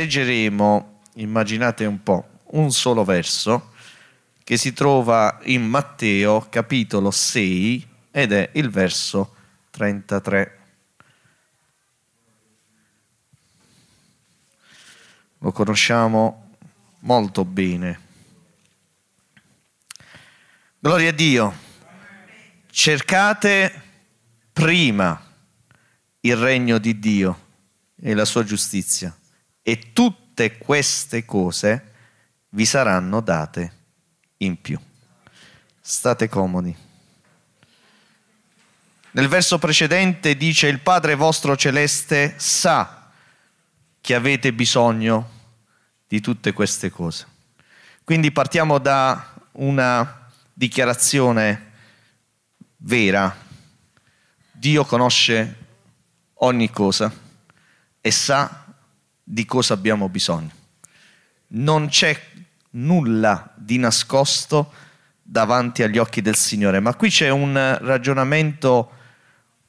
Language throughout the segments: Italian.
Leggeremo, immaginate un po', un solo verso che si trova in Matteo capitolo 6 ed è il verso 33. Lo conosciamo molto bene. Gloria a Dio. Cercate prima il regno di Dio e la sua giustizia e tutte queste cose vi saranno date in più. State comodi. Nel verso precedente dice il Padre vostro celeste sa che avete bisogno di tutte queste cose. Quindi partiamo da una dichiarazione vera. Dio conosce ogni cosa e sa di cosa abbiamo bisogno. Non c'è nulla di nascosto davanti agli occhi del Signore, ma qui c'è un ragionamento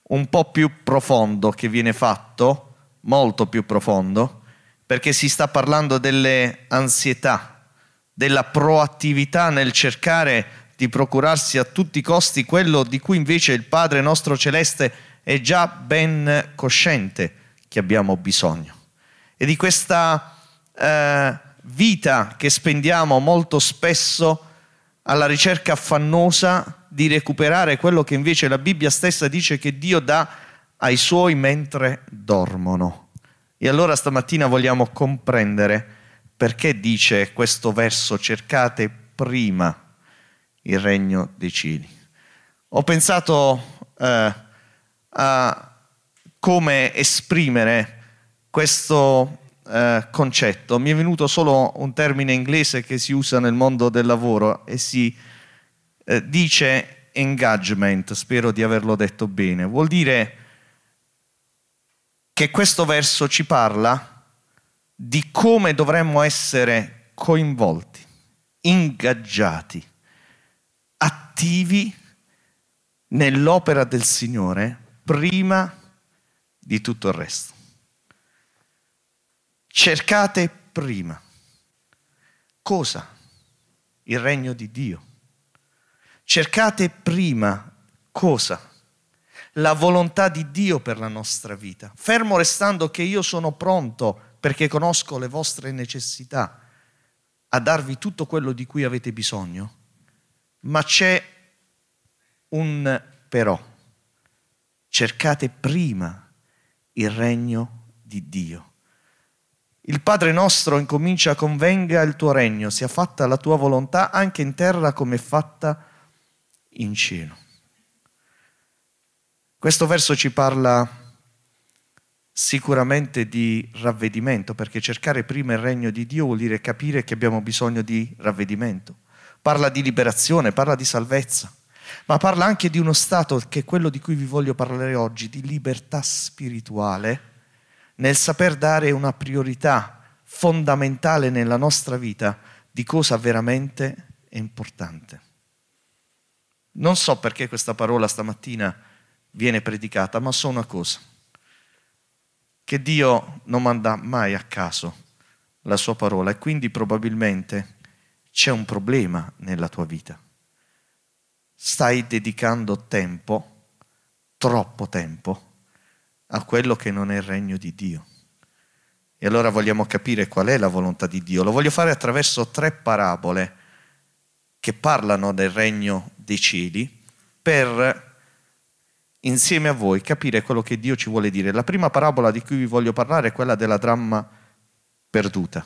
un po' più profondo che viene fatto, molto più profondo, perché si sta parlando delle ansietà, della proattività nel cercare di procurarsi a tutti i costi quello di cui invece il Padre nostro celeste è già ben cosciente che abbiamo bisogno. E di questa eh, vita che spendiamo molto spesso alla ricerca affannosa di recuperare quello che invece la Bibbia stessa dice che Dio dà ai suoi mentre dormono. E allora stamattina vogliamo comprendere perché dice questo verso cercate prima il regno dei cieli. Ho pensato eh, a come esprimere questo eh, concetto. Mi è venuto solo un termine inglese che si usa nel mondo del lavoro e si eh, dice engagement, spero di averlo detto bene. Vuol dire che questo verso ci parla di come dovremmo essere coinvolti, ingaggiati, attivi nell'opera del Signore prima di tutto il resto. Cercate prima. Cosa? Il regno di Dio. Cercate prima cosa? La volontà di Dio per la nostra vita. Fermo restando che io sono pronto perché conosco le vostre necessità a darvi tutto quello di cui avete bisogno, ma c'è un però. Cercate prima il regno di Dio. Il Padre nostro incomincia con venga il tuo regno, sia fatta la tua volontà anche in terra come è fatta in cielo. Questo verso ci parla sicuramente di ravvedimento, perché cercare prima il regno di Dio vuol dire capire che abbiamo bisogno di ravvedimento. Parla di liberazione, parla di salvezza, ma parla anche di uno stato che è quello di cui vi voglio parlare oggi, di libertà spirituale nel saper dare una priorità fondamentale nella nostra vita di cosa veramente è importante. Non so perché questa parola stamattina viene predicata, ma so una cosa, che Dio non manda mai a caso la sua parola e quindi probabilmente c'è un problema nella tua vita. Stai dedicando tempo, troppo tempo, a quello che non è il regno di Dio. E allora vogliamo capire qual è la volontà di Dio. Lo voglio fare attraverso tre parabole che parlano del regno dei cieli per insieme a voi capire quello che Dio ci vuole dire. La prima parabola di cui vi voglio parlare è quella della dramma perduta.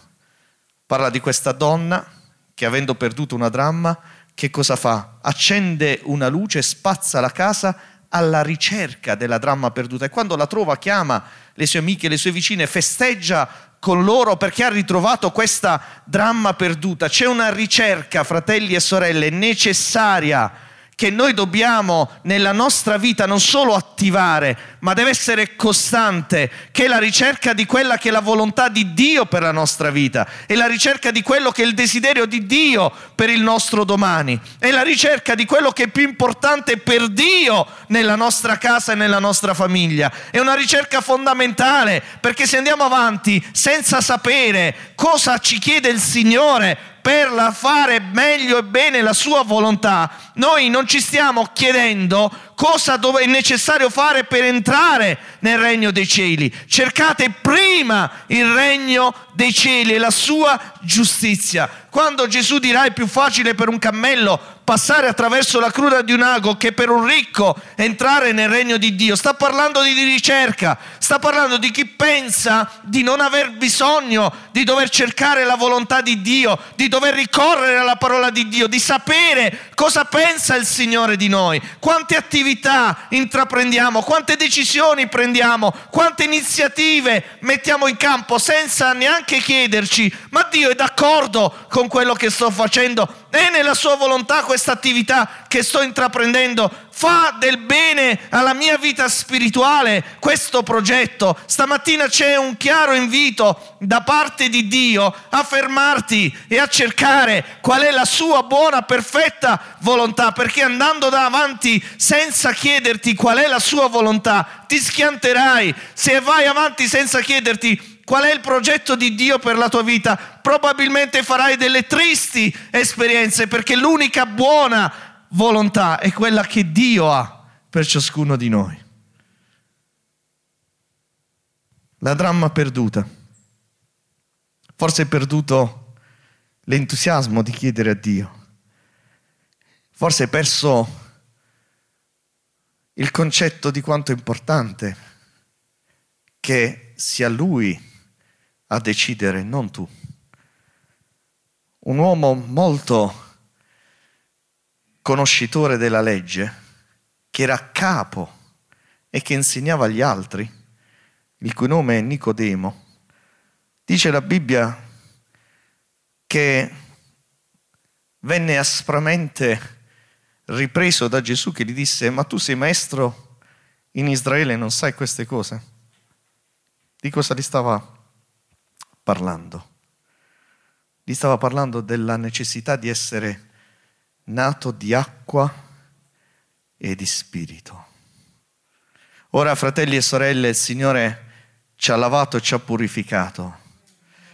Parla di questa donna che avendo perduto una dramma, che cosa fa? Accende una luce, spazza la casa alla ricerca della dramma perduta e quando la trova chiama le sue amiche, le sue vicine, festeggia con loro perché ha ritrovato questa dramma perduta. C'è una ricerca, fratelli e sorelle, necessaria che noi dobbiamo nella nostra vita non solo attivare, ma deve essere costante, che è la ricerca di quella che è la volontà di Dio per la nostra vita, è la ricerca di quello che è il desiderio di Dio per il nostro domani, è la ricerca di quello che è più importante per Dio nella nostra casa e nella nostra famiglia. È una ricerca fondamentale, perché se andiamo avanti senza sapere cosa ci chiede il Signore, per fare meglio e bene la sua volontà, noi non ci stiamo chiedendo cosa è necessario fare per entrare nel regno dei cieli. Cercate prima il regno dei cieli e la sua giustizia. Quando Gesù dirà è più facile per un cammello passare attraverso la cruda di un ago che per un ricco entrare nel regno di Dio. Sta parlando di ricerca, sta parlando di chi pensa di non aver bisogno di dover cercare la volontà di Dio, di dover ricorrere alla parola di Dio, di sapere cosa pensa il Signore di noi, quante attività intraprendiamo, quante decisioni prendiamo, quante iniziative mettiamo in campo senza neanche chiederci, ma Dio è d'accordo con quello che sto facendo? È nella sua volontà questa attività che sto intraprendendo? Fa del bene alla mia vita spirituale questo progetto? Stamattina c'è un chiaro invito da parte di Dio a fermarti e a cercare qual è la sua buona, perfetta volontà, perché andando davanti senza chiederti qual è la sua volontà, ti schianterai. Se vai avanti senza chiederti qual è il progetto di Dio per la tua vita, probabilmente farai delle tristi esperienze perché l'unica buona volontà è quella che Dio ha per ciascuno di noi. La dramma perduta. Forse hai perduto l'entusiasmo di chiedere a Dio. Forse hai perso il concetto di quanto è importante che sia Lui a decidere, non tu. Un uomo molto conoscitore della legge, che era capo e che insegnava agli altri, il cui nome è Nicodemo, dice la Bibbia che venne aspramente ripreso da Gesù che gli disse, ma tu sei maestro in Israele e non sai queste cose? Di cosa gli stava parlando. Gli stava parlando della necessità di essere nato di acqua e di spirito. Ora, fratelli e sorelle, il Signore ci ha lavato e ci ha purificato,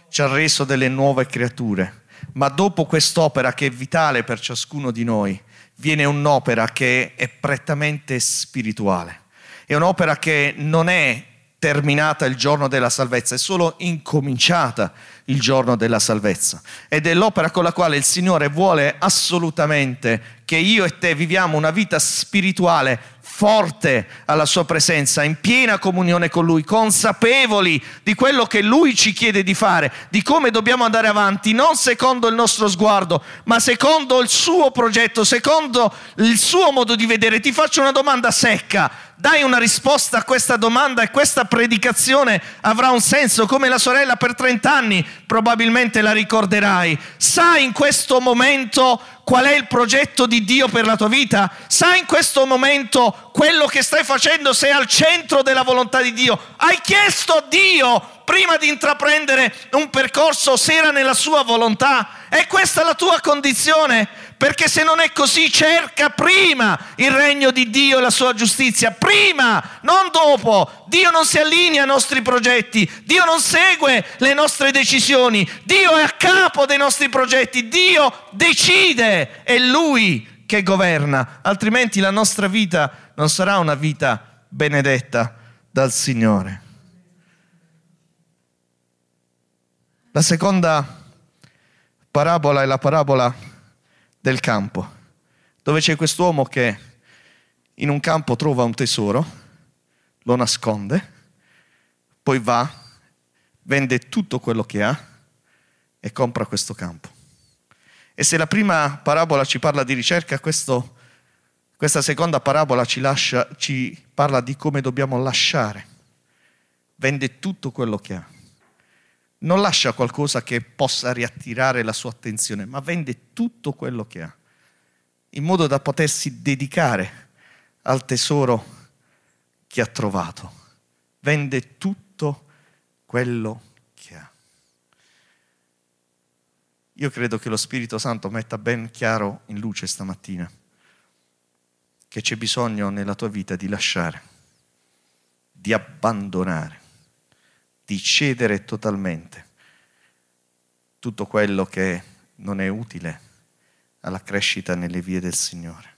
ci ha reso delle nuove creature, ma dopo quest'opera che è vitale per ciascuno di noi, viene un'opera che è prettamente spirituale. È un'opera che non è terminata il giorno della salvezza, è solo incominciata il giorno della salvezza. Ed è l'opera con la quale il Signore vuole assolutamente che io e te viviamo una vita spirituale forte alla sua presenza, in piena comunione con Lui, consapevoli di quello che Lui ci chiede di fare, di come dobbiamo andare avanti, non secondo il nostro sguardo, ma secondo il suo progetto, secondo il suo modo di vedere. Ti faccio una domanda secca, dai una risposta a questa domanda e questa predicazione avrà un senso, come la sorella per 30 anni probabilmente la ricorderai. Sai in questo momento qual è il progetto di Dio per la tua vita? Sai in questo momento quello che stai facendo sei al centro della volontà di Dio? Hai chiesto a Dio prima di intraprendere un percorso se era nella sua volontà? È questa la tua condizione? Perché se non è così, cerca prima il regno di Dio e la sua giustizia, prima, non dopo. Dio non si allinea ai nostri progetti, Dio non segue le nostre decisioni, Dio è a capo dei nostri progetti, Dio decide, è Lui che governa, altrimenti la nostra vita non sarà una vita benedetta dal Signore. La seconda parabola è la parabola del campo, dove c'è quest'uomo che in un campo trova un tesoro, lo nasconde, poi va, vende tutto quello che ha e compra questo campo. E se la prima parabola ci parla di ricerca, questo, questa seconda parabola ci, lascia, ci parla di come dobbiamo lasciare. Vende tutto quello che ha non lascia qualcosa che possa riattirare la sua attenzione, ma vende tutto quello che ha in modo da potersi dedicare al tesoro che ha trovato. Vende tutto quello che ha. Io credo che lo Spirito Santo metta ben chiaro in luce stamattina che c'è bisogno nella tua vita di lasciare, di abbandonare, di cedere totalmente tutto quello che non è utile alla crescita nelle vie del Signore.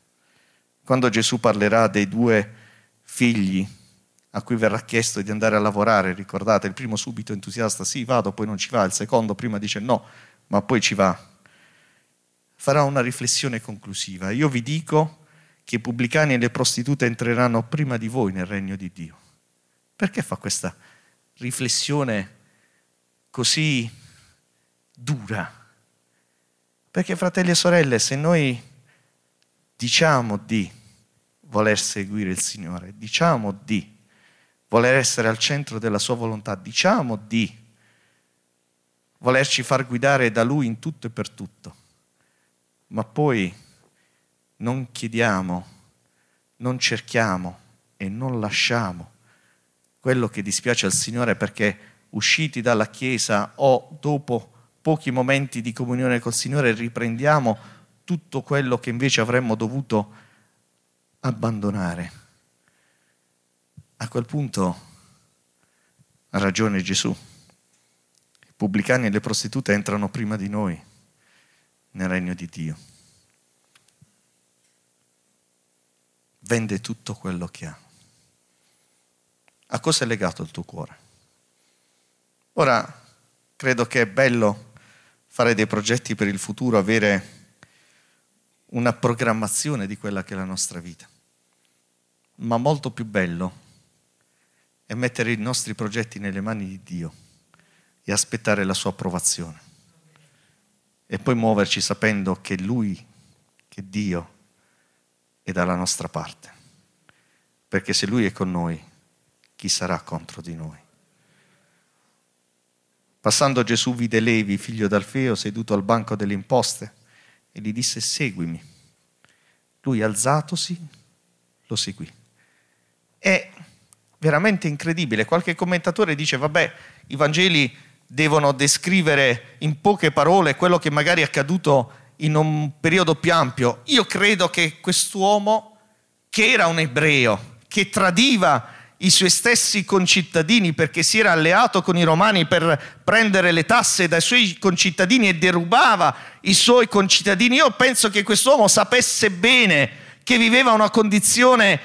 Quando Gesù parlerà dei due figli a cui verrà chiesto di andare a lavorare, ricordate, il primo subito entusiasta, sì, vado, poi non ci va, il secondo prima dice no, ma poi ci va. Farà una riflessione conclusiva. Io vi dico che i pubblicani e le prostitute entreranno prima di voi nel regno di Dio. Perché fa questa riflessione così dura? Perché fratelli e sorelle, se noi diciamo di voler seguire il Signore, diciamo di voler essere al centro della sua volontà, diciamo di volerci far guidare da Lui in tutto e per tutto, ma poi non chiediamo, non cerchiamo e non lasciamo quello che dispiace al Signore perché usciti dalla Chiesa o dopo pochi momenti di comunione col Signore riprendiamo tutto quello che invece avremmo dovuto abbandonare. A quel punto ha ragione Gesù. I pubblicani e le prostitute entrano prima di noi nel regno di Dio. Vende tutto quello che ha. A cosa è legato il tuo cuore? Ora, credo che è bello fare dei progetti per il futuro, avere una programmazione di quella che è la nostra vita ma molto più bello è mettere i nostri progetti nelle mani di Dio e aspettare la sua approvazione. E poi muoverci sapendo che Lui, che Dio è dalla nostra parte. Perché se Lui è con noi, chi sarà contro di noi? Passando Gesù vide Levi, figlio d'Alfeo, seduto al banco delle imposte e gli disse seguimi. Lui alzatosi lo seguì è veramente incredibile. Qualche commentatore dice, vabbè, i Vangeli devono descrivere in poche parole quello che magari è accaduto in un periodo più ampio. Io credo che quest'uomo, che era un ebreo, che tradiva i suoi stessi concittadini perché si era alleato con i romani per prendere le tasse dai suoi concittadini e derubava i suoi concittadini, io penso che quest'uomo sapesse bene che viveva una condizione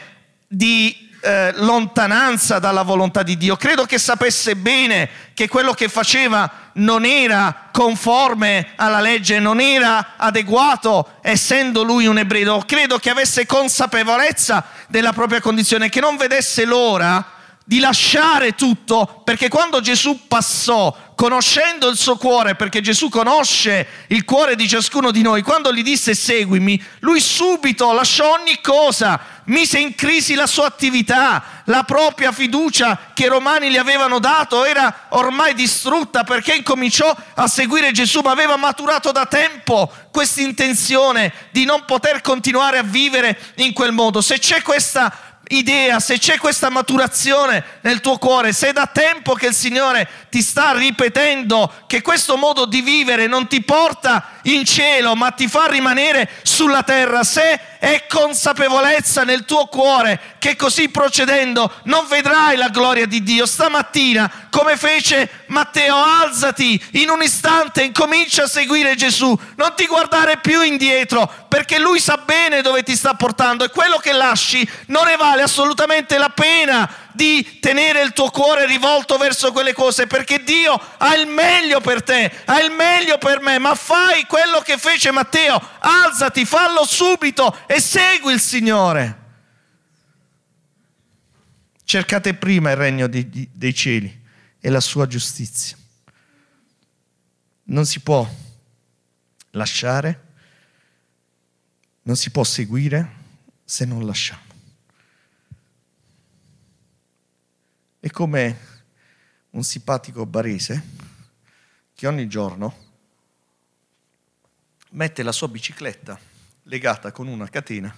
di eh, lontananza dalla volontà di Dio. Credo che sapesse bene che quello che faceva non era conforme alla legge, non era adeguato, essendo lui un ebreo. Credo che avesse consapevolezza della propria condizione, che non vedesse l'ora di lasciare tutto, perché quando Gesù passò conoscendo il suo cuore, perché Gesù conosce il cuore di ciascuno di noi, quando gli disse seguimi, lui subito lasciò ogni cosa, mise in crisi la sua attività, la propria fiducia che i romani gli avevano dato era ormai distrutta perché incominciò a seguire Gesù, ma aveva maturato da tempo questa intenzione di non poter continuare a vivere in quel modo. Se c'è questa idea, se c'è questa maturazione nel tuo cuore, se è da tempo che il Signore ti sta ripetendo che questo modo di vivere non ti porta in cielo, ma ti fa rimanere sulla terra, se è consapevolezza nel tuo cuore che così procedendo non vedrai la gloria di Dio, stamattina, come fece Matteo, alzati in un istante, incomincia a seguire Gesù, non ti guardare più indietro, perché Lui sa bene dove ti sta portando e quello che lasci non ne vale assolutamente la pena di tenere il tuo cuore rivolto verso quelle cose, perché Dio ha il meglio per te, ha il meglio per me, ma fai quello che fece Matteo, alzati, fallo subito e segui il Signore. Cercate prima il regno di, di, dei cieli e la sua giustizia. Non si può lasciare, non si può seguire se non lasciamo. È come un simpatico barese che ogni giorno mette la sua bicicletta legata con una catena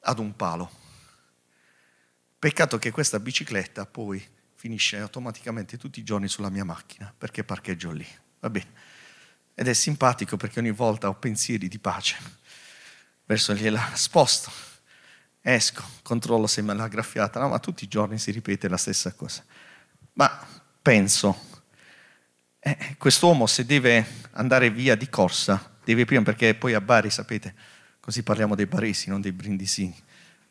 ad un palo. Peccato che questa bicicletta poi finisce automaticamente tutti i giorni sulla mia macchina perché parcheggio lì. Va bene. Ed è simpatico perché ogni volta ho pensieri di pace verso lì la sposto, esco, controllo se me l'ha graffiata, no, ma tutti i giorni si ripete la stessa cosa. Ma penso, eh, quest'uomo se deve andare via di corsa, deve prima perché poi a Bari, sapete, così parliamo dei baresi, non dei brindisini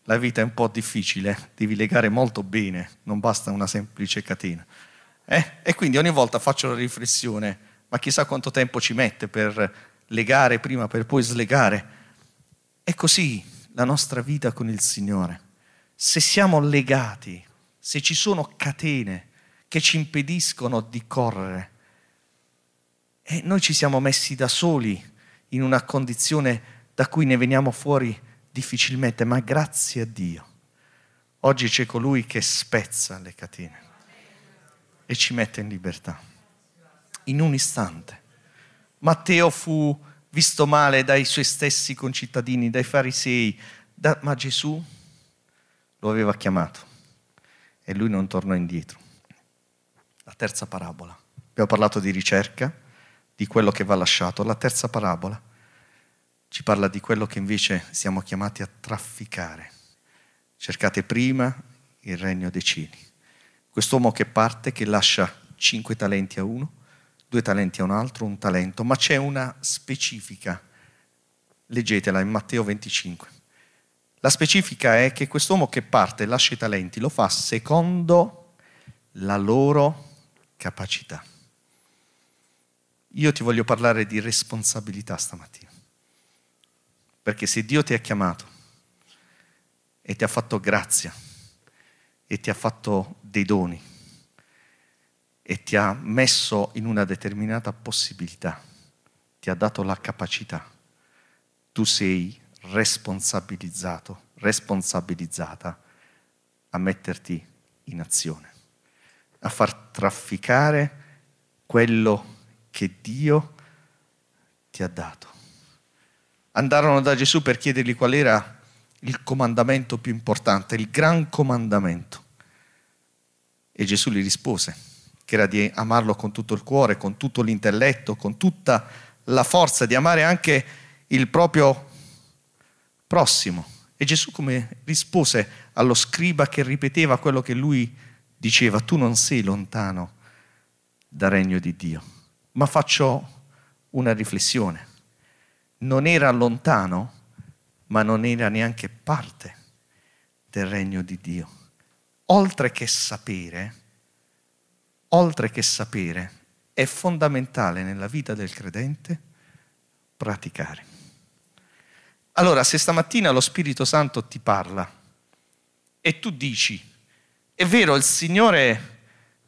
la vita è un po' difficile, devi legare molto bene, non basta una semplice catena. Eh? E quindi ogni volta faccio la riflessione, ma chissà quanto tempo ci mette per legare prima, per poi slegare. È così la nostra vita con il Signore. Se siamo legati, se ci sono catene che ci impediscono di correre, e noi ci siamo messi da soli in una condizione da cui ne veniamo fuori difficilmente, ma grazie a Dio. Oggi c'è colui che spezza le catene e ci mette in libertà. In un istante. Matteo fu visto male dai suoi stessi concittadini, dai farisei, da, ma Gesù lo aveva chiamato e lui non tornò indietro. La terza parabola. Abbiamo parlato di ricerca, di quello che va lasciato. La terza parabola ci parla di quello che invece siamo chiamati a trafficare. Cercate prima il regno dei cieli. Quest'uomo che parte, che lascia cinque talenti a uno, due talenti a un altro, un talento, ma c'è una specifica. Leggetela in Matteo 25. La specifica è che quest'uomo che parte e lascia i talenti lo fa secondo la loro capacità. Io ti voglio parlare di responsabilità stamattina. Perché se Dio ti ha chiamato e ti ha fatto grazia e ti ha fatto dei doni e ti ha messo in una determinata possibilità, ti ha dato la capacità, tu sei responsabilizzato, responsabilizzata a metterti in azione, a far trafficare quello che Dio ti ha dato andarono da Gesù per chiedergli qual era il comandamento più importante, il gran comandamento. E Gesù gli rispose che era di amarlo con tutto il cuore, con tutto l'intelletto, con tutta la forza, di amare anche il proprio prossimo. E Gesù come rispose allo scriba che ripeteva quello che lui diceva, tu non sei lontano dal regno di Dio, ma faccio una riflessione non era lontano, ma non era neanche parte del regno di Dio. Oltre che sapere, oltre che sapere, è fondamentale nella vita del credente praticare. Allora, se stamattina lo Spirito Santo ti parla e tu dici, è vero, il Signore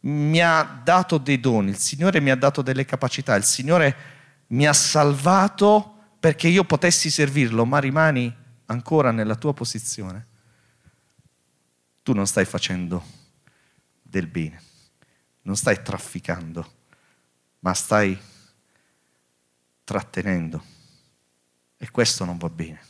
mi ha dato dei doni, il Signore mi ha dato delle capacità, il Signore mi ha salvato perché io potessi servirlo, ma rimani ancora nella tua posizione, tu non stai facendo del bene, non stai trafficando, ma stai trattenendo. E questo non va bene.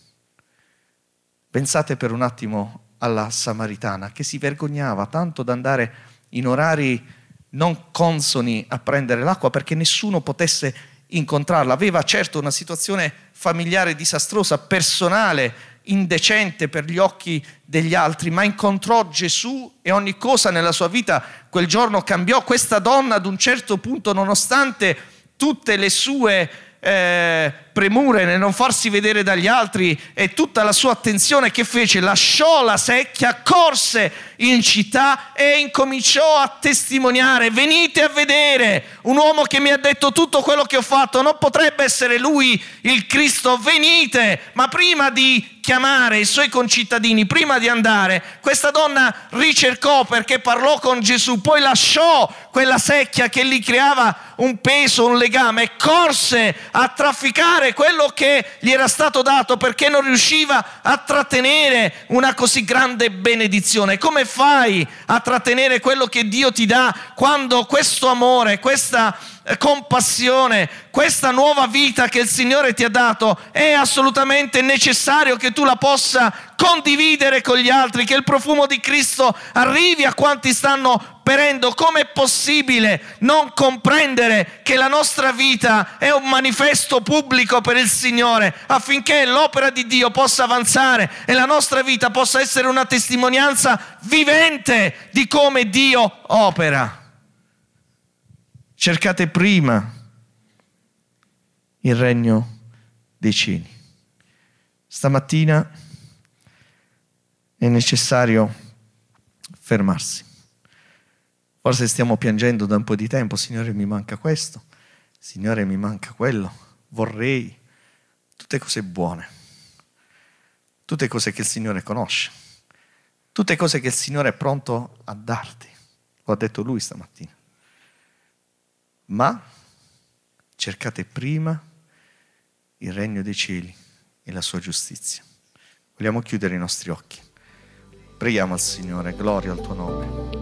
Pensate per un attimo alla Samaritana che si vergognava tanto da andare in orari non consoni a prendere l'acqua perché nessuno potesse incontrarla. Aveva certo una situazione familiare disastrosa, personale, indecente per gli occhi degli altri, ma incontrò Gesù e ogni cosa nella sua vita quel giorno cambiò. Questa donna ad un certo punto, nonostante tutte le sue eh, premure nel non farsi vedere dagli altri e tutta la sua attenzione che fece, lasciò la secchia, corse in città e incominciò a testimoniare, venite a vedere un uomo che mi ha detto tutto quello che ho fatto, non potrebbe essere lui il Cristo, venite, ma prima di chiamare i suoi concittadini, prima di andare, questa donna ricercò perché parlò con Gesù, poi lasciò quella secchia che gli creava un peso, un legame, corse a trafficare dare quello che gli era stato dato perché non riusciva a trattenere una così grande benedizione. Come fai a trattenere quello che Dio ti dà quando questo amore, questa eh, compassione, questa nuova vita che il Signore ti ha dato, è assolutamente necessario che tu la possa condividere con gli altri, che il profumo di Cristo arrivi a quanti stanno perendo. Com'è possibile non comprendere che la nostra vita è un manifesto pubblico per il Signore affinché l'opera di Dio possa avanzare e la nostra vita possa essere una testimonianza vivente di come Dio opera? cercate prima il regno dei cieli. Stamattina è necessario fermarsi. Forse stiamo piangendo da un po' di tempo, Signore mi manca questo, Signore mi manca quello, vorrei, tutte cose buone, tutte cose che il Signore conosce, tutte cose che il Signore è pronto a darti. Lo ha detto Lui stamattina ma cercate prima il regno dei cieli e la sua giustizia. Vogliamo chiudere i nostri occhi. Preghiamo al Signore, gloria al tuo nome.